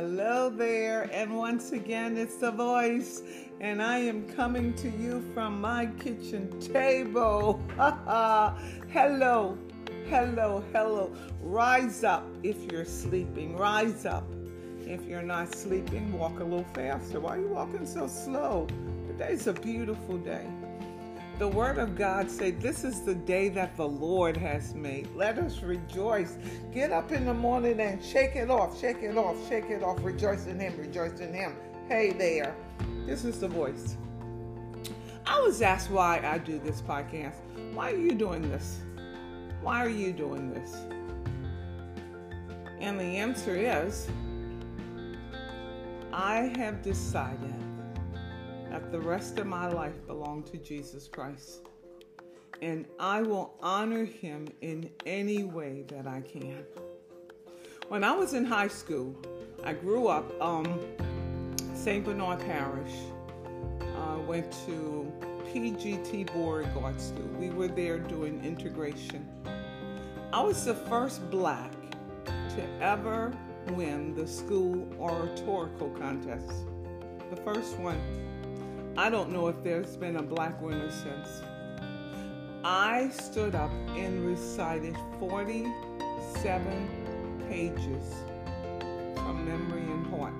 Hello there, and once again, it's the voice, and I am coming to you from my kitchen table. hello, hello, hello. Rise up if you're sleeping, rise up. If you're not sleeping, walk a little faster. Why are you walking so slow? Today's a beautiful day. The word of God say, "This is the day that the Lord has made. Let us rejoice. Get up in the morning and shake it off, shake it off, shake it off. Rejoice in Him, rejoice in Him." Hey there, this is the voice. I was asked why I do this podcast. Why are you doing this? Why are you doing this? And the answer is, I have decided that the rest of my life belong to Jesus Christ. And I will honor him in any way that I can. When I was in high school, I grew up um, St. Bernard Parish. I uh, went to PGT Beauregard School. We were there doing integration. I was the first black to ever win the school oratorical contest. The first one. I don't know if there's been a black winner since. I stood up and recited 47 pages from memory and heart.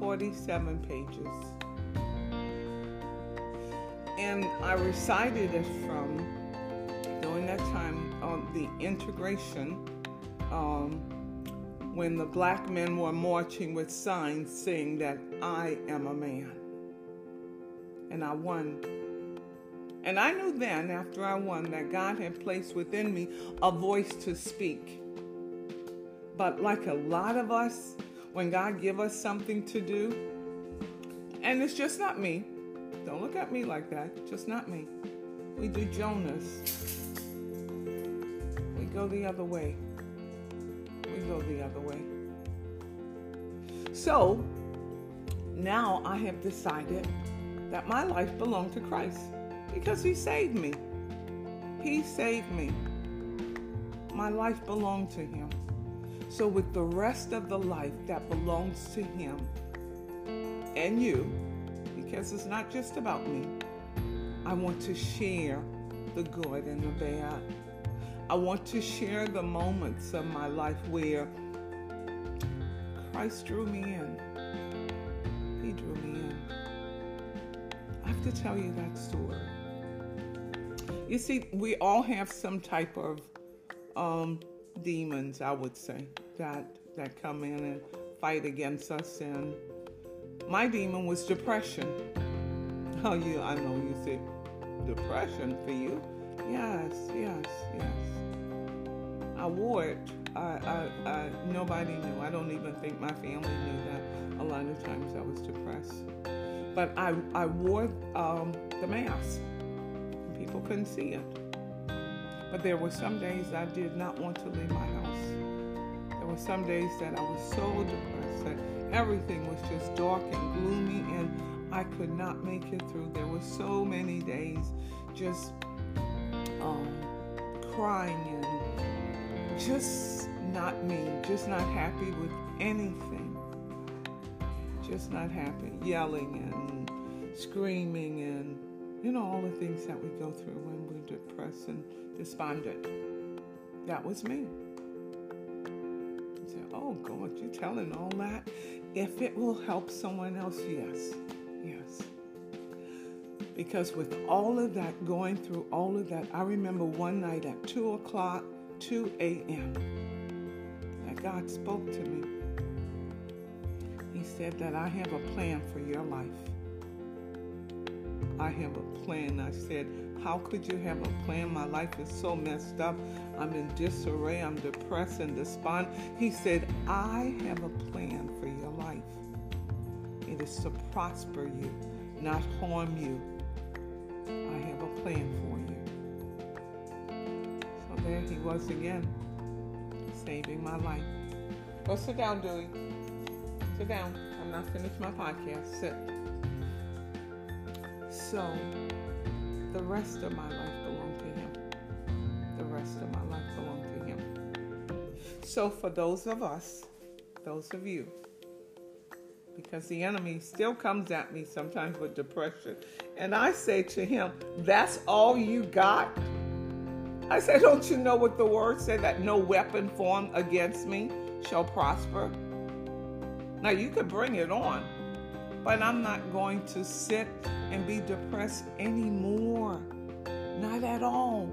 47 pages. And I recited it from, during that time, on the integration. Um, when the black men were marching with signs saying that I am a man. And I won. And I knew then, after I won, that God had placed within me a voice to speak. But like a lot of us, when God give us something to do, and it's just not me. Don't look at me like that. Just not me. We do Jonas. We go the other way go the other way. So now I have decided that my life belonged to Christ because He saved me. He saved me. My life belonged to Him. So, with the rest of the life that belongs to Him and you, because it's not just about me, I want to share the good and the bad. I want to share the moments of my life where Christ drew me in. He drew me in. I have to tell you that story. You see, we all have some type of um, demons, I would say, that that come in and fight against us. And my demon was depression. Oh, you, I know you say depression for you. Yes, yes, yes. I wore it. I, I, I, nobody knew. I don't even think my family knew that. A lot of times I was depressed, but I, I wore um, the mask. People couldn't see it. But there were some days I did not want to leave my house. There were some days that I was so depressed that everything was just dark and gloomy, and I could not make it through. There were so many days just um, crying and just not me, just not happy with anything. Just not happy, yelling and screaming and, you know, all the things that we go through when we're depressed and despondent. That was me. Say, oh God, you're telling all that? If it will help someone else, yes, yes. Because with all of that, going through all of that, I remember one night at 2 o'clock, 2 a.m. that God spoke to me. He said that I have a plan for your life. I have a plan. I said, How could you have a plan? My life is so messed up. I'm in disarray. I'm depressed and despondent. He said, I have a plan for your life. It is to prosper you, not harm you. I have a plan for you So there he was again, saving my life. Go sit down, Dewey. Sit down. I'm not finished my podcast. Sit. So, the rest of my life belonged to him. The rest of my life belonged to him. So, for those of us those of you. Because the enemy still comes at me sometimes with depression. And I say to him, That's all you got? I say, Don't you know what the word said that no weapon formed against me shall prosper? Now you could bring it on, but I'm not going to sit and be depressed anymore. Not at all.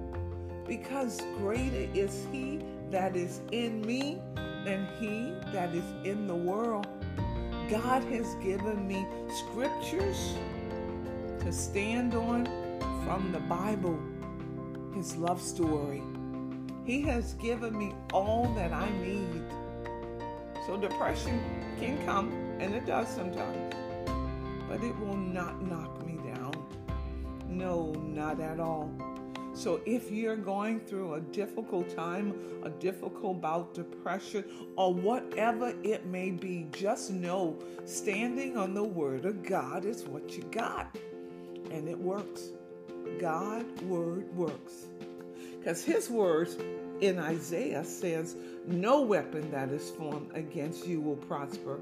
Because greater is he that is in me than he that is in the world. God has given me scriptures to stand on from the Bible, his love story. He has given me all that I need. So depression can come, and it does sometimes, but it will not knock me down. No, not at all. So if you're going through a difficult time, a difficult bout depression, or whatever it may be, just know standing on the word of God is what you got. And it works. God word works. Because his words in Isaiah says, No weapon that is formed against you will prosper,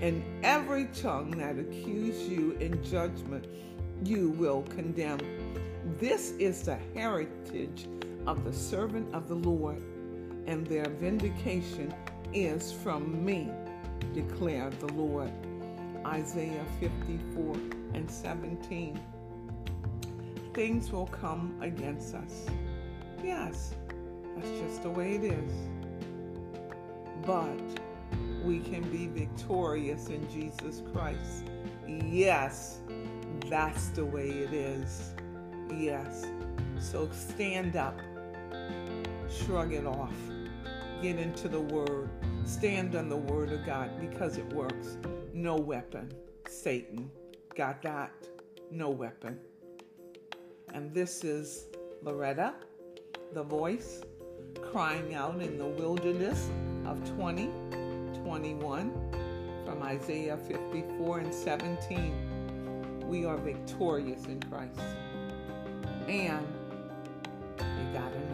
and every tongue that accuses you in judgment you will condemn. This is the heritage of the servant of the Lord, and their vindication is from me, declared the Lord. Isaiah 54 and 17. Things will come against us. Yes, that's just the way it is. But we can be victorious in Jesus Christ. Yes, that's the way it is. Yes. So stand up, shrug it off, get into the Word, stand on the Word of God because it works. No weapon. Satan. Got that? No weapon. And this is Loretta, the voice, crying out in the wilderness of 2021 from Isaiah 54 and 17. We are victorious in Christ and you know it.